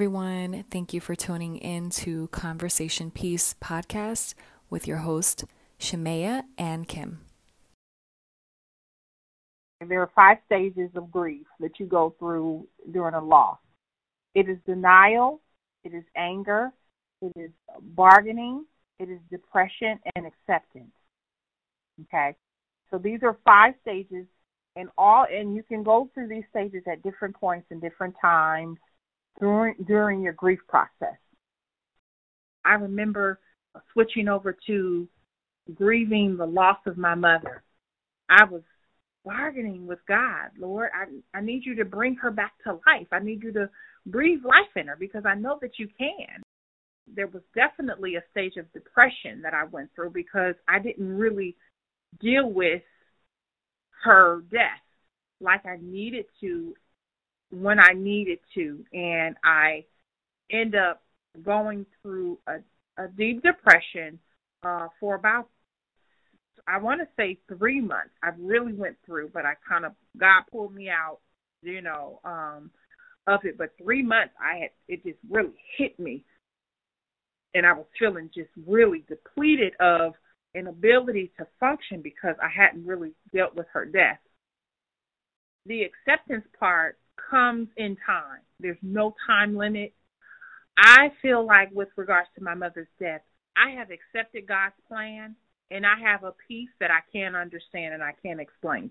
Everyone. Thank you for tuning in to Conversation Piece podcast with your host, Shemaya and Kim. There are five stages of grief that you go through during a loss it is denial, it is anger, it is bargaining, it is depression, and acceptance. Okay? So these are five stages and all and you can go through these stages at different points and different times during during your grief process. I remember switching over to grieving the loss of my mother. I was bargaining with God, Lord, I I need you to bring her back to life. I need you to breathe life in her because I know that you can. There was definitely a stage of depression that I went through because I didn't really deal with her death like I needed to when I needed to, and I end up going through a, a deep depression uh, for about I want to say three months. I really went through, but I kind of God pulled me out, you know, um, of it. But three months, I had it just really hit me, and I was feeling just really depleted of an ability to function because I hadn't really dealt with her death. The acceptance part comes in time. There's no time limit. I feel like, with regards to my mother's death, I have accepted God's plan and I have a peace that I can't understand and I can't explain.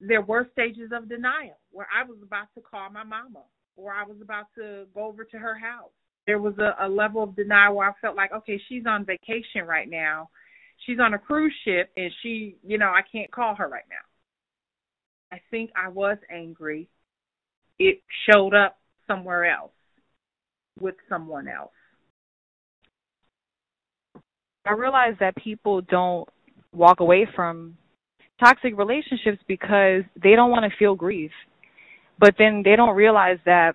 There were stages of denial where I was about to call my mama or I was about to go over to her house. There was a, a level of denial where I felt like, okay, she's on vacation right now. She's on a cruise ship and she, you know, I can't call her right now. I think I was angry it showed up somewhere else with someone else. I realize that people don't walk away from toxic relationships because they don't want to feel grief. But then they don't realize that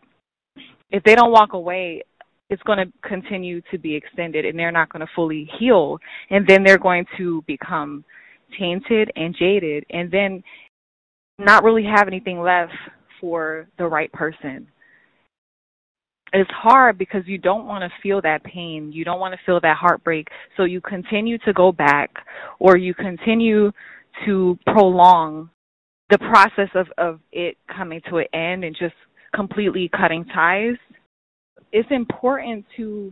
if they don't walk away, it's going to continue to be extended and they're not going to fully heal. And then they're going to become tainted and jaded and then not really have anything left for the right person. It's hard because you don't want to feel that pain. You don't want to feel that heartbreak. So you continue to go back or you continue to prolong the process of, of it coming to an end and just completely cutting ties. It's important to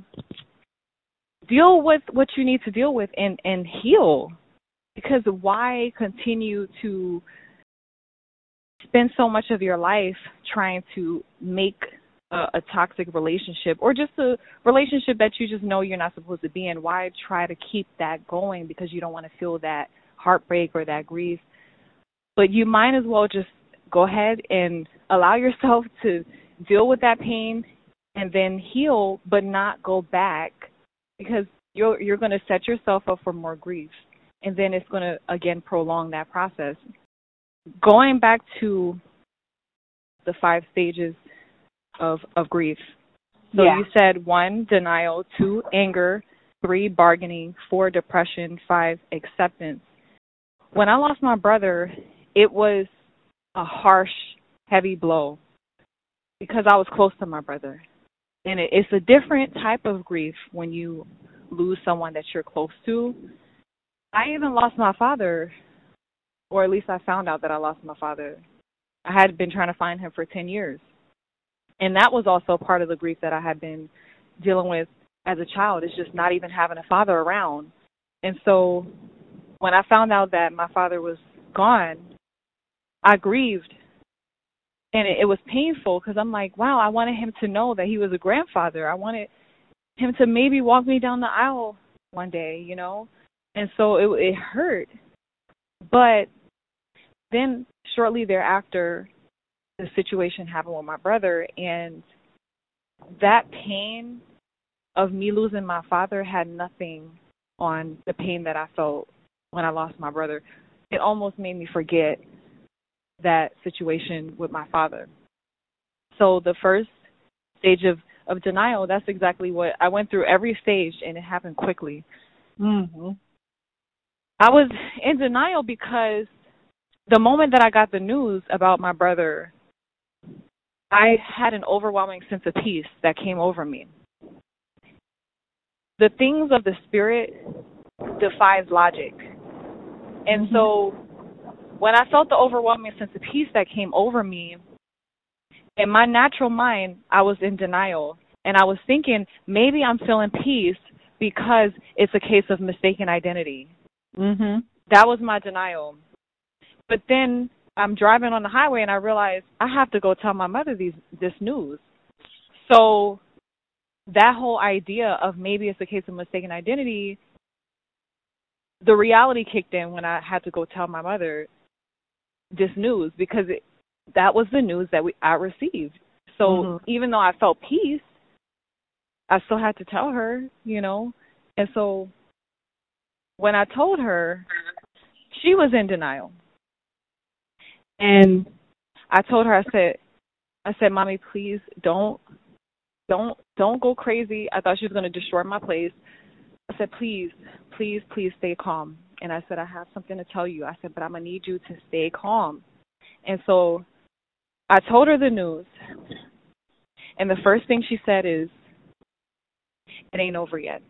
deal with what you need to deal with and, and heal. Because why continue to spend so much of your life trying to make a, a toxic relationship or just a relationship that you just know you're not supposed to be in, why try to keep that going because you don't want to feel that heartbreak or that grief? But you might as well just go ahead and allow yourself to deal with that pain and then heal but not go back because you're you're going to set yourself up for more grief and then it's going to again prolong that process going back to the five stages of of grief. So yeah. you said one, denial, two, anger, three, bargaining, four, depression, five, acceptance. When I lost my brother, it was a harsh, heavy blow because I was close to my brother. And it, it's a different type of grief when you lose someone that you're close to. I even lost my father or at least I found out that I lost my father. I had been trying to find him for 10 years. And that was also part of the grief that I had been dealing with as a child, is just not even having a father around. And so when I found out that my father was gone, I grieved. And it, it was painful because I'm like, wow, I wanted him to know that he was a grandfather. I wanted him to maybe walk me down the aisle one day, you know? And so it it hurt. But then shortly thereafter, the situation happened with my brother, and that pain of me losing my father had nothing on the pain that I felt when I lost my brother. It almost made me forget that situation with my father. So the first stage of of denial, that's exactly what I went through every stage and it happened quickly. Mhm. I was in denial because the moment that I got the news about my brother, I had an overwhelming sense of peace that came over me. The things of the spirit defies logic. And mm-hmm. so when I felt the overwhelming sense of peace that came over me, in my natural mind, I was in denial. And I was thinking, maybe I'm feeling peace because it's a case of mistaken identity. Mhm. That was my denial. But then I'm driving on the highway and I realize I have to go tell my mother these this news. So that whole idea of maybe it's a case of mistaken identity, the reality kicked in when I had to go tell my mother this news because it, that was the news that we I received. So mm-hmm. even though I felt peace, I still had to tell her, you know. And so when I told her, she was in denial. And I told her, I said, I said, Mommy, please don't, don't, don't go crazy. I thought she was going to destroy my place. I said, please, please, please stay calm. And I said, I have something to tell you. I said, but I'm going to need you to stay calm. And so I told her the news. And the first thing she said is, it ain't over yet.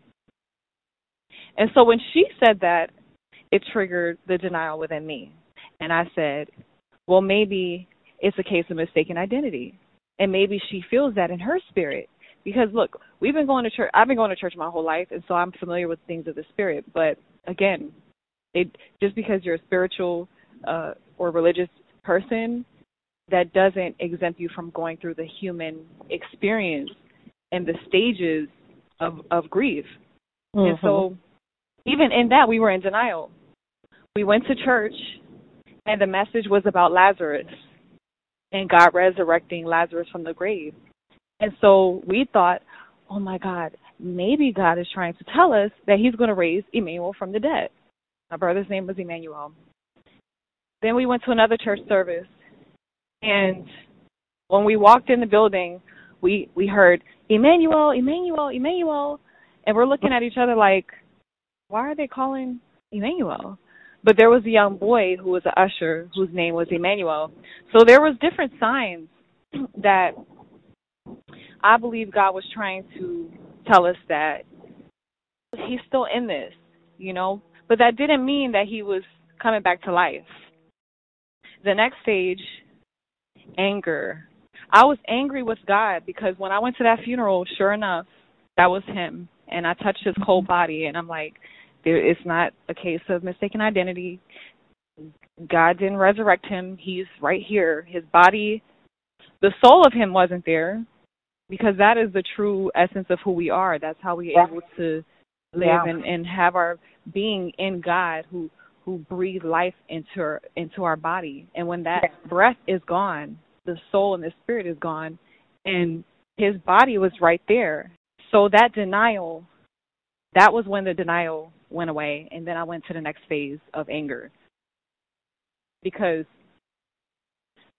And so when she said that, it triggered the denial within me. And I said, well, maybe it's a case of mistaken identity. And maybe she feels that in her spirit. Because look, we've been going to church I've been going to church my whole life and so I'm familiar with things of the spirit. But again, it just because you're a spiritual uh or religious person, that doesn't exempt you from going through the human experience and the stages of of grief. Mm-hmm. And so even in that we were in denial. We went to church and the message was about Lazarus and God resurrecting Lazarus from the grave. And so we thought, oh my God, maybe God is trying to tell us that he's going to raise Emmanuel from the dead. My brother's name was Emmanuel. Then we went to another church service. And when we walked in the building, we, we heard, Emmanuel, Emmanuel, Emmanuel. And we're looking at each other like, why are they calling Emmanuel? But there was a young boy who was an usher whose name was Emmanuel. So there was different signs that I believe God was trying to tell us that he's still in this, you know. But that didn't mean that he was coming back to life. The next stage, anger. I was angry with God because when I went to that funeral, sure enough, that was him. And I touched his cold mm-hmm. body and I'm like, there, it's not a case of mistaken identity. God didn't resurrect him. He's right here. His body, the soul of him wasn't there because that is the true essence of who we are. That's how we're yeah. able to live yeah. and, and have our being in God who who breathe life into our, into our body. And when that yeah. breath is gone, the soul and the spirit is gone and his body was right there. So that denial that was when the denial went away and then I went to the next phase of anger. Because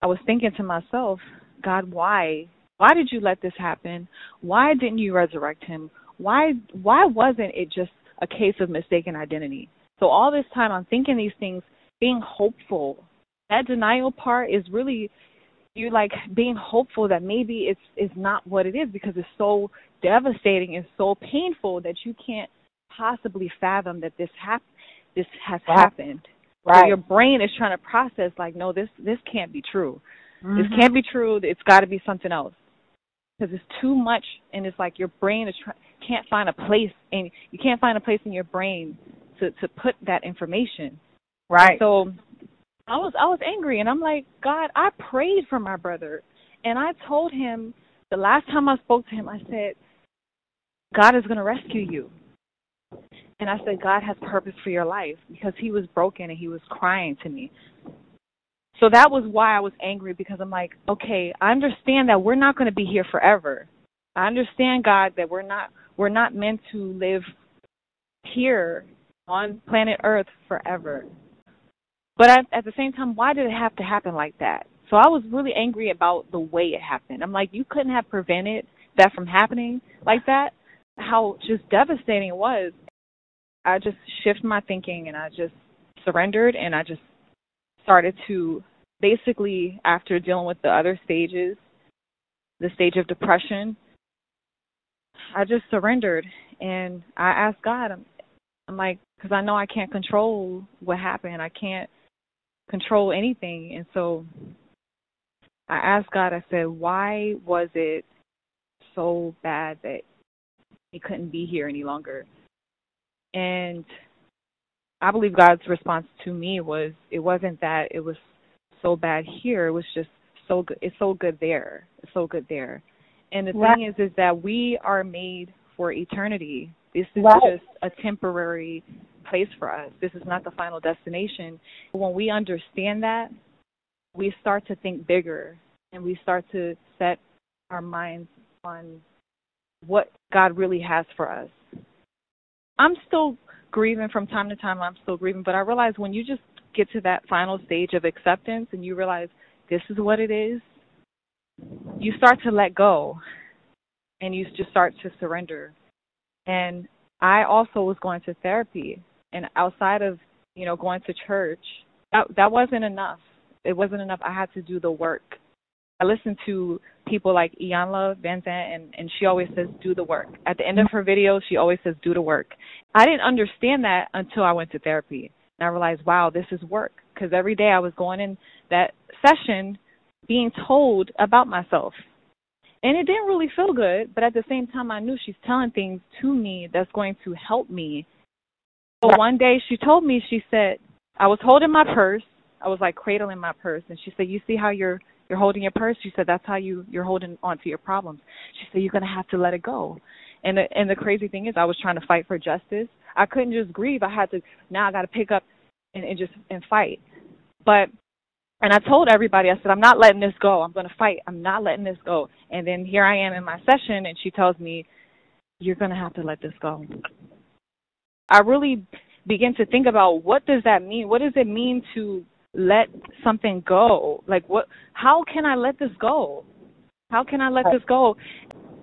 I was thinking to myself, God, why? Why did you let this happen? Why didn't you resurrect him? Why why wasn't it just a case of mistaken identity? So all this time I'm thinking these things, being hopeful. That denial part is really you like being hopeful that maybe it's it's not what it is because it's so devastating and so painful that you can't possibly fathom that this hap- this has right. happened. Right. So your brain is trying to process like, no, this this can't be true. Mm-hmm. This can't be true. It's got to be something else because it's too much, and it's like your brain is try- can't find a place, and you can't find a place in your brain to to put that information. Right. So I was I was angry, and I'm like, God, I prayed for my brother, and I told him the last time I spoke to him, I said, God is going to rescue you. And I said, God has purpose for your life because he was broken and he was crying to me. So that was why I was angry because I'm like, okay, I understand that we're not going to be here forever. I understand God that we're not we're not meant to live here on planet Earth forever. But at, at the same time, why did it have to happen like that? So I was really angry about the way it happened. I'm like, you couldn't have prevented that from happening like that. How just devastating it was. I just shifted my thinking and I just surrendered and I just started to basically after dealing with the other stages the stage of depression, I just surrendered and I asked God, I'm, I'm like, because I know I can't control what happened. I can't control anything. And so I asked God, I said, why was it so bad that he couldn't be here any longer? And I believe God's response to me was it wasn't that it was so bad here, it was just so good it's so good there. It's so good there. And the right. thing is is that we are made for eternity. This is right. just a temporary place for us. This is not the final destination. When we understand that, we start to think bigger and we start to set our minds on what God really has for us. I'm still grieving from time to time. I'm still grieving, but I realize when you just get to that final stage of acceptance and you realize this is what it is, you start to let go and you just start to surrender. And I also was going to therapy and outside of, you know, going to church, that that wasn't enough. It wasn't enough. I had to do the work. I listen to people like Iyanla Vanzant and, and she always says do the work. At the end of her videos she always says do the work. I didn't understand that until I went to therapy. And I realized, wow, this is work. Because every day I was going in that session being told about myself. And it didn't really feel good, but at the same time, I knew she's telling things to me that's going to help me. So one day she told me, she said, I was holding my purse. I was like cradling my purse. And she said, You see how you're you're holding your purse? She said, That's how you you're holding onto your problems. She said, You're gonna have to let it go. And the and the crazy thing is I was trying to fight for justice. I couldn't just grieve. I had to now I gotta pick up and, and just and fight. But and I told everybody, I said, I'm not letting this go. I'm going to fight. I'm not letting this go. And then here I am in my session, and she tells me, You're going to have to let this go. I really begin to think about what does that mean? What does it mean to let something go? Like, what? How can I let this go? How can I let this go?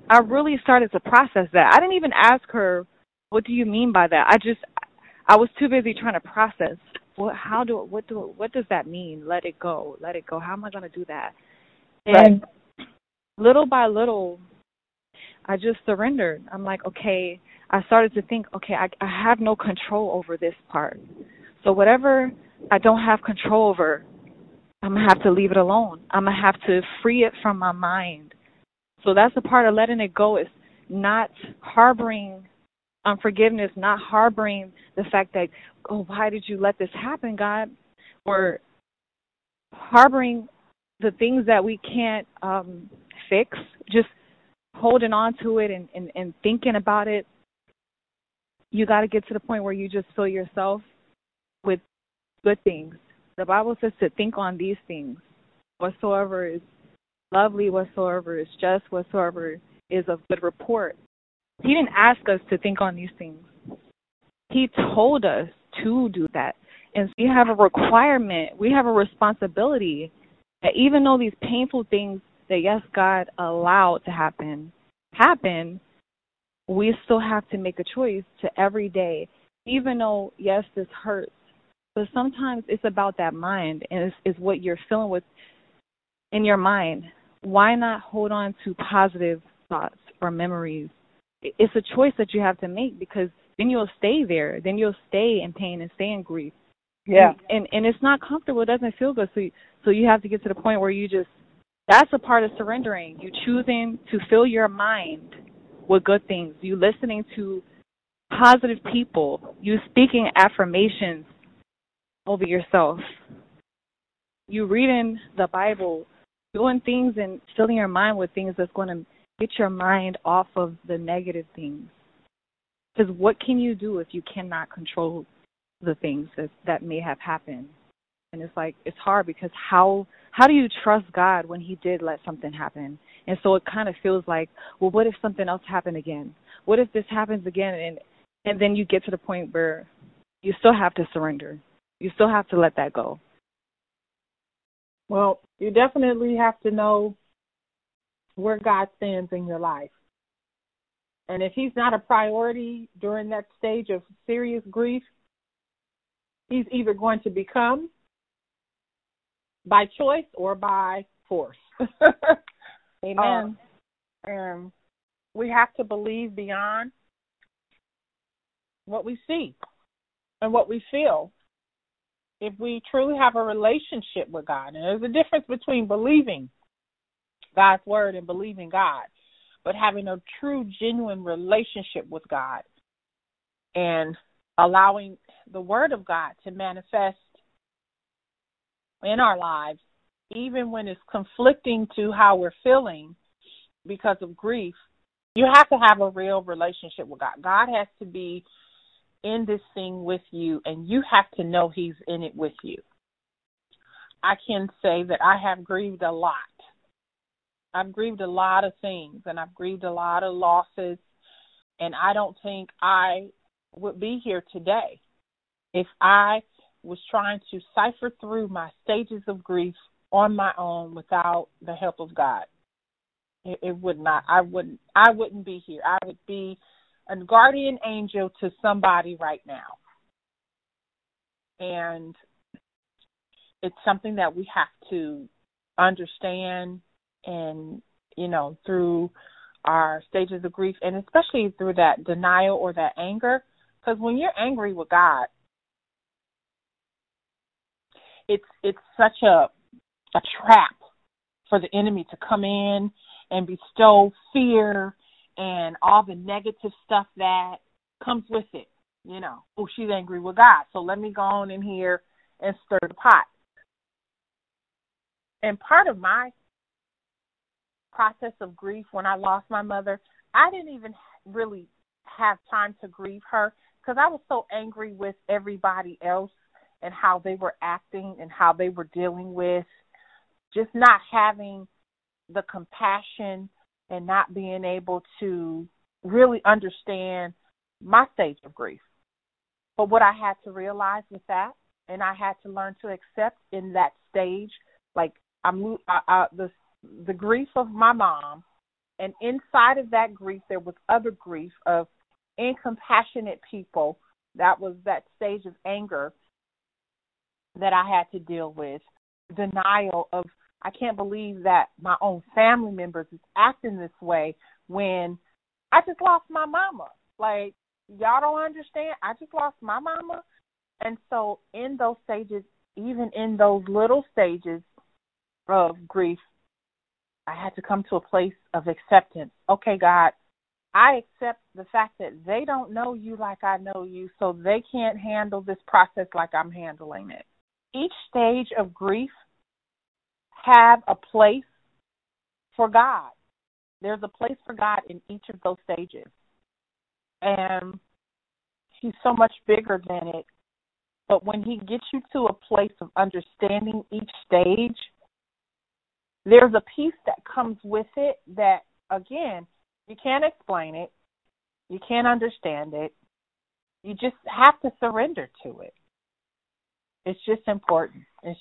I really started to process that. I didn't even ask her, What do you mean by that? I just, I was too busy trying to process what how do what do what does that mean let it go let it go how am i going to do that and right. little by little i just surrendered i'm like okay i started to think okay i i have no control over this part so whatever i don't have control over i'm to have to leave it alone i'm to have to free it from my mind so that's the part of letting it go is not harboring unforgiveness, not harboring the fact that, oh, why did you let this happen, God? Or harboring the things that we can't um, fix, just holding on to it and, and, and thinking about it. You got to get to the point where you just fill yourself with good things. The Bible says to think on these things whatsoever is lovely, whatsoever is just, whatsoever is of good report. He didn't ask us to think on these things. He told us to do that. And we have a requirement, we have a responsibility that even though these painful things that, yes, God allowed to happen, happen, we still have to make a choice to every day, even though, yes, this hurts. But sometimes it's about that mind and it's, it's what you're feeling with in your mind. Why not hold on to positive thoughts or memories it's a choice that you have to make because then you'll stay there. Then you'll stay in pain and stay in grief. Yeah. And and, and it's not comfortable. It doesn't feel good. So you, so you have to get to the point where you just that's a part of surrendering. You choosing to fill your mind with good things. You listening to positive people. You speaking affirmations over yourself. You reading the Bible, doing things and filling your mind with things that's going to get your mind off of the negative things. Because what can you do if you cannot control the things that that may have happened? And it's like it's hard because how how do you trust God when He did let something happen? And so it kind of feels like, well, what if something else happened again? What if this happens again? And and then you get to the point where you still have to surrender. You still have to let that go. Well, you definitely have to know where God stands in your life. And if he's not a priority during that stage of serious grief, he's either going to become by choice or by force. Amen. Um, and we have to believe beyond what we see and what we feel. If we truly have a relationship with God, and there's a difference between believing God's word and believing God, but having a true, genuine relationship with God and allowing the word of God to manifest in our lives, even when it's conflicting to how we're feeling because of grief, you have to have a real relationship with God. God has to be in this thing with you, and you have to know He's in it with you. I can say that I have grieved a lot. I've grieved a lot of things, and I've grieved a lot of losses, and I don't think I would be here today if I was trying to cipher through my stages of grief on my own without the help of God. It, it would not. I wouldn't. I wouldn't be here. I would be a guardian angel to somebody right now, and it's something that we have to understand, and you know, through our stages of grief, and especially through that denial or that anger. Because when you're angry with God, it's it's such a a trap for the enemy to come in and bestow fear and all the negative stuff that comes with it. You know, oh, she's angry with God, so let me go on in here and stir the pot. And part of my process of grief when I lost my mother, I didn't even really have time to grieve her because I was so angry with everybody else and how they were acting and how they were dealing with just not having the compassion and not being able to really understand my stage of grief. But what I had to realize with that, and I had to learn to accept in that stage, like I'm uh, uh, the the grief of my mom, and inside of that grief there was other grief of incompassionate people. That was that stage of anger that I had to deal with, denial of I can't believe that my own family members is acting this way when I just lost my mama. Like y'all don't understand. I just lost my mama. And so in those stages, even in those little stages of grief, I had to come to a place of acceptance. Okay, God, I accept the fact that they don't know you like I know you, so they can't handle this process like I'm handling it. Each stage of grief have a place for God. There's a place for God in each of those stages. And He's so much bigger than it. But when He gets you to a place of understanding each stage, there's a peace that comes with it that, again, you can't explain it, you can't understand it. You just have to surrender to it. It's just important. It's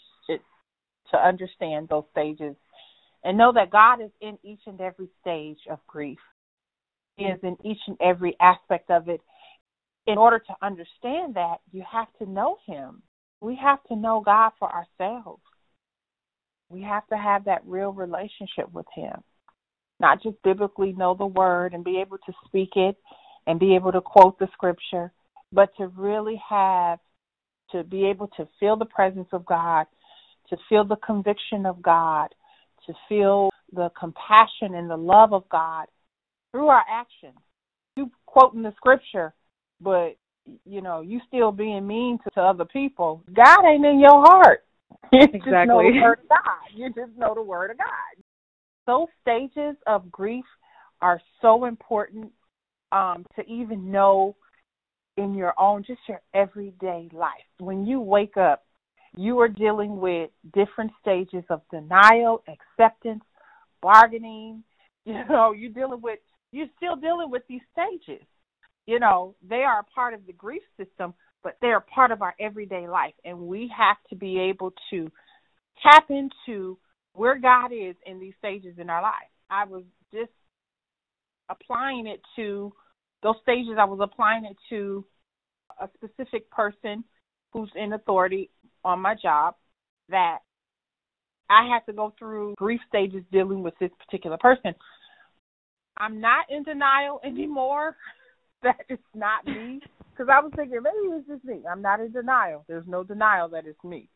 to understand those stages and know that God is in each and every stage of grief. He is in each and every aspect of it. In order to understand that, you have to know Him. We have to know God for ourselves. We have to have that real relationship with Him. Not just biblically know the Word and be able to speak it and be able to quote the Scripture, but to really have, to be able to feel the presence of God to feel the conviction of God, to feel the compassion and the love of God through our actions. You quoting the scripture, but you know, you still being mean to, to other people. God ain't in your heart. You exactly. just know the word of God. You just know the word of God. Those stages of grief are so important um, to even know in your own, just your everyday life. When you wake up, you are dealing with different stages of denial, acceptance, bargaining. You know, you're dealing with you're still dealing with these stages. You know, they are part of the grief system, but they are part of our everyday life. And we have to be able to tap into where God is in these stages in our life. I was just applying it to those stages, I was applying it to a specific person who's in authority on my job that I had to go through grief stages dealing with this particular person. I'm not in denial anymore. that it's not me. Because I was thinking maybe it's just me. I'm not in denial. There's no denial that it's me.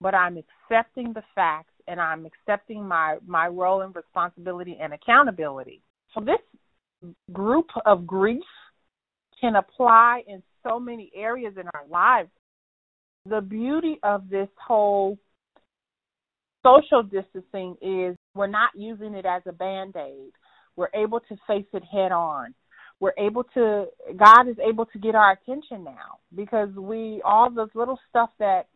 But I'm accepting the facts and I'm accepting my my role and responsibility and accountability. So this group of grief can apply in so many areas in our lives. The beauty of this whole social distancing is we're not using it as a band aid. We're able to face it head on. We're able to, God is able to get our attention now because we, all this little stuff that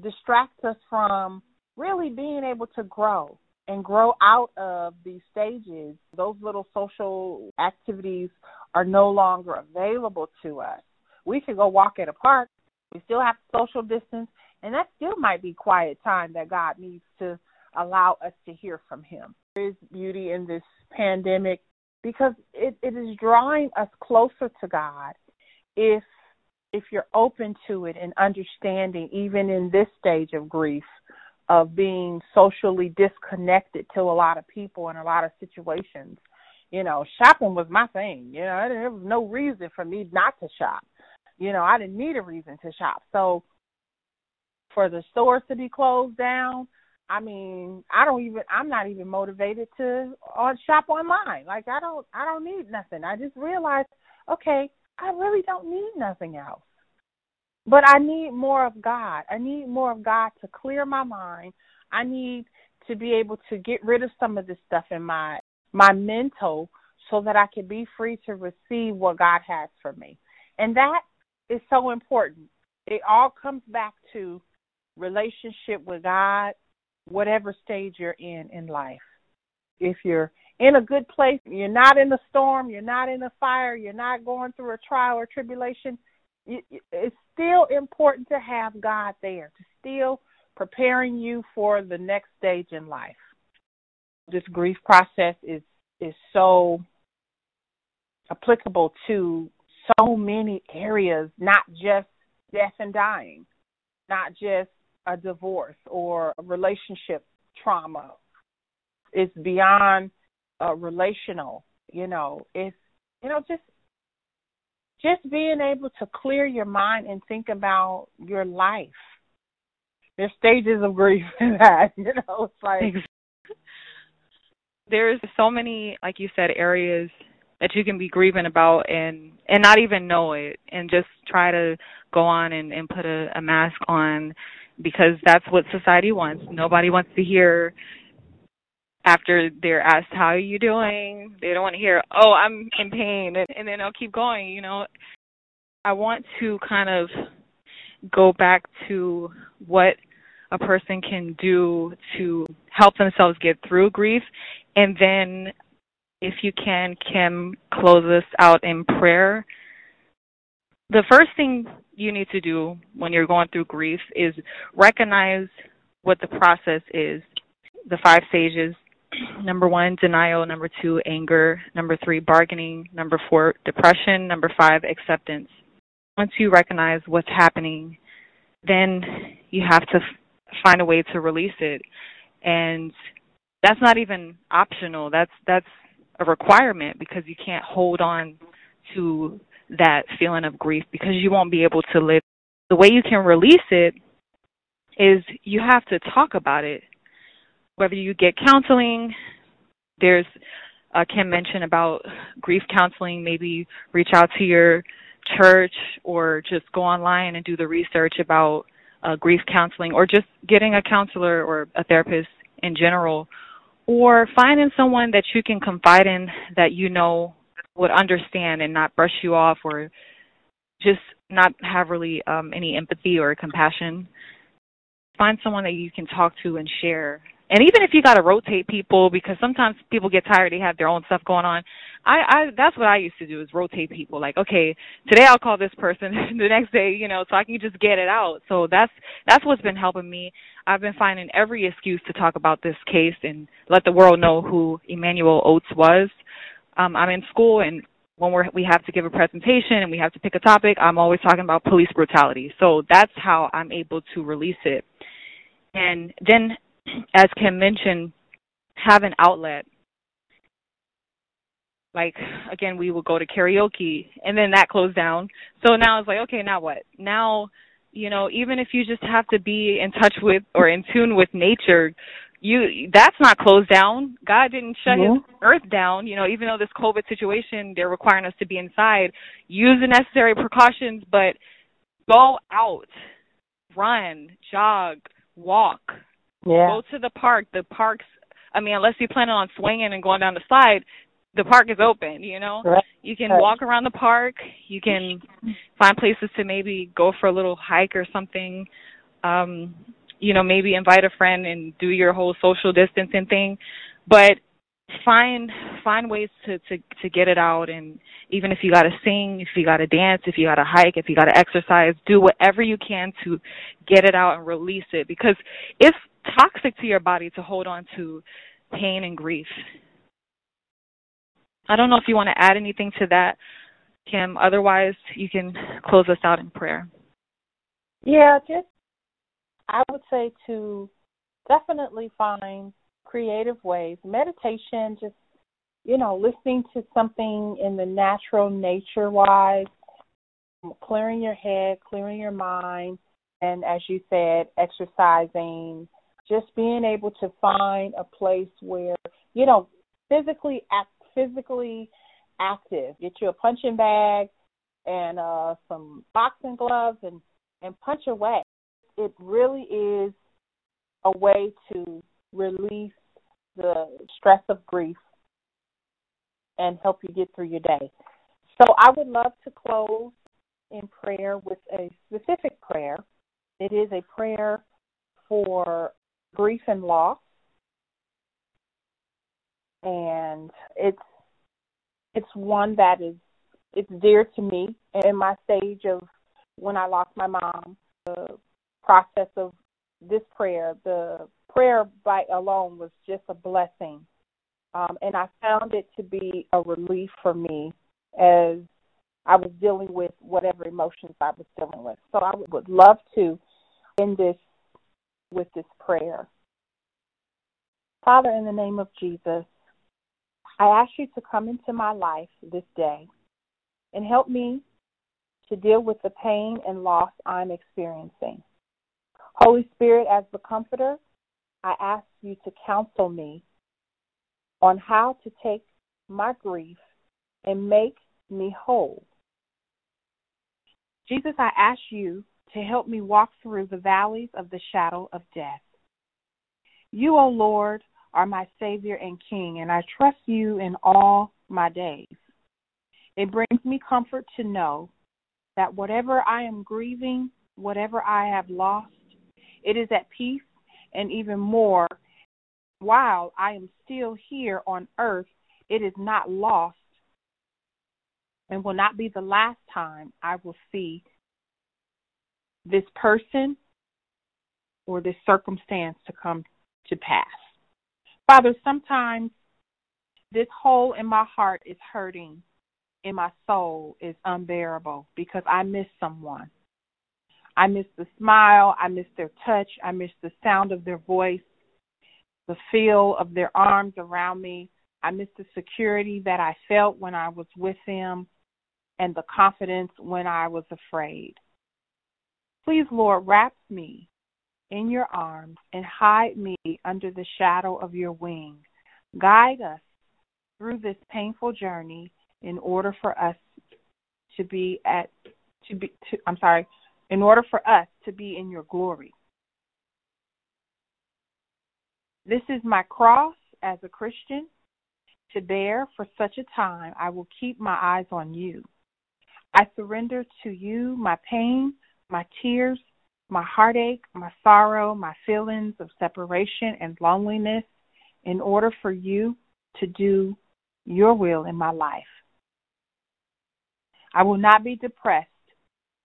distracts us from really being able to grow and grow out of these stages, those little social activities are no longer available to us. We could go walk at a park, we still have social distance, and that still might be quiet time that God needs to allow us to hear from Him. There is beauty in this pandemic because it, it is drawing us closer to God if if you're open to it and understanding even in this stage of grief of being socially disconnected to a lot of people and a lot of situations. You know, shopping was my thing. You know, there was no reason for me not to shop. You know, I didn't need a reason to shop. So for the stores to be closed down, I mean, I don't even I'm not even motivated to on shop online. Like I don't I don't need nothing. I just realized, okay, I really don't need nothing else. But I need more of God. I need more of God to clear my mind. I need to be able to get rid of some of this stuff in my my mental so that I can be free to receive what God has for me. And that is so important. It all comes back to relationship with God, whatever stage you're in in life. If you're in a good place, you're not in a storm, you're not in a fire, you're not going through a trial or tribulation, it's still important to have God there, to still preparing you for the next stage in life. This grief process is is so applicable to so many areas, not just death and dying, not just a divorce or a relationship trauma. It's beyond uh, relational, you know. It's you know just just being able to clear your mind and think about your life. There's stages of grief in that, you know. It's like there's so many, like you said, areas that you can be grieving about and and not even know it and just try to go on and and put a, a mask on because that's what society wants. Nobody wants to hear after they're asked how are you doing they don't want to hear oh i'm in pain and, and then they'll keep going you know i want to kind of go back to what a person can do to help themselves get through grief and then if you can kim close us out in prayer the first thing you need to do when you're going through grief is recognize what the process is the five stages Number one, denial. Number two, anger. Number three, bargaining. Number four, depression. Number five, acceptance. Once you recognize what's happening, then you have to find a way to release it. And that's not even optional. That's that's a requirement because you can't hold on to that feeling of grief because you won't be able to live. The way you can release it is you have to talk about it whether you get counseling, there's uh, Kim mentioned about grief counseling. Maybe reach out to your church or just go online and do the research about uh, grief counseling, or just getting a counselor or a therapist in general, or finding someone that you can confide in that you know would understand and not brush you off or just not have really um, any empathy or compassion. Find someone that you can talk to and share and even if you got to rotate people because sometimes people get tired they have their own stuff going on i i that's what i used to do is rotate people. Like okay today i'll call this person the next day you know so i can just get it out. So that's that's what's been helping me. I've been finding every excuse to talk about this case and let the world know who emmanuel oates was. Um i'm in school and when we're we have to give a presentation and we have to pick a topic i'm always talking about police brutality. So that's how i'm able to release it. And then as Kim mentioned, have an outlet. Like again, we would go to karaoke, and then that closed down. So now it's like, okay, now what? Now, you know, even if you just have to be in touch with or in tune with nature, you that's not closed down. God didn't shut his earth down, you know, even though this COVID situation they're requiring us to be inside. Use the necessary precautions, but go out, run, jog, walk. Yeah. Go to the park. The parks I mean, unless you're planning on swinging and going down the slide, the park is open, you know. Right. You can Right. walk around the park. You can find places to maybe go for a little hike or something. Um you know, maybe invite a friend and do your whole social distancing thing, but find find ways to to to get it out and even if you got to sing, if you got to dance, if you got to hike, if you got to exercise, do whatever you can to get it out and release it because it's toxic to your body to hold on to pain and grief. I don't know if you want to add anything to that, Kim. Otherwise, you can close us out in prayer. Yeah, just I would say to definitely find creative ways. Meditation, just you know, listening to something in the natural nature wise, clearing your head, clearing your mind, and as you said, exercising, just being able to find a place where, you know, physically act physically active. Get you a punching bag and uh some boxing gloves and and punch away it really is a way to release the stress of grief and help you get through your day. So I would love to close in prayer with a specific prayer. It is a prayer for grief and loss. And it's it's one that is it's dear to me in my stage of when I lost my mom. The process of this prayer, the prayer by alone was just a blessing. Um, and I found it to be a relief for me as I was dealing with whatever emotions I was dealing with. So I would love to end this with this prayer. Father, in the name of Jesus, I ask you to come into my life this day and help me to deal with the pain and loss I'm experiencing. Holy Spirit, as the comforter, I ask you to counsel me on how to take my grief and make me whole. Jesus, I ask you to help me walk through the valleys of the shadow of death. You, O Lord, are my Savior and King, and I trust you in all my days. It brings me comfort to know that whatever I am grieving, whatever I have lost, it is at peace and even more while I am still here on earth, it is not lost and will not be the last time I will see this person or this circumstance to come to pass. Father, sometimes this hole in my heart is hurting, in my soul is unbearable because I miss someone. I miss the smile, I miss their touch, I miss the sound of their voice, the feel of their arms around me. I miss the security that I felt when I was with them and the confidence when I was afraid. Please, Lord, wrap me in your arms and hide me under the shadow of your wing. Guide us through this painful journey in order for us to be at to be to, I'm sorry, in order for us to be in your glory. This is my cross as a Christian to bear for such a time. I will keep my eyes on you. I surrender to you my pain, my tears, my heartache, my sorrow, my feelings of separation and loneliness in order for you to do your will in my life. I will not be depressed.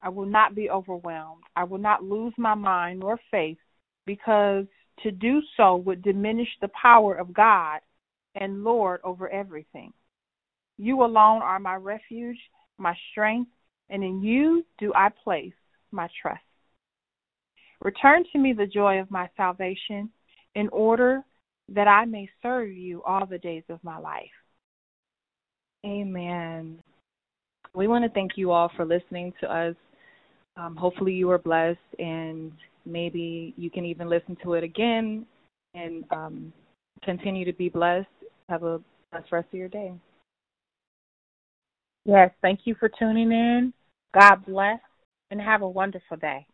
I will not be overwhelmed. I will not lose my mind nor faith because to do so would diminish the power of God and Lord over everything. You alone are my refuge, my strength, and in you do I place my trust. Return to me the joy of my salvation in order that I may serve you all the days of my life. Amen. We want to thank you all for listening to us. Um, hopefully, you were blessed, and maybe you can even listen to it again and um, continue to be blessed. Have a blessed rest of your day. Yes, thank you for tuning in. God bless and have a wonderful day.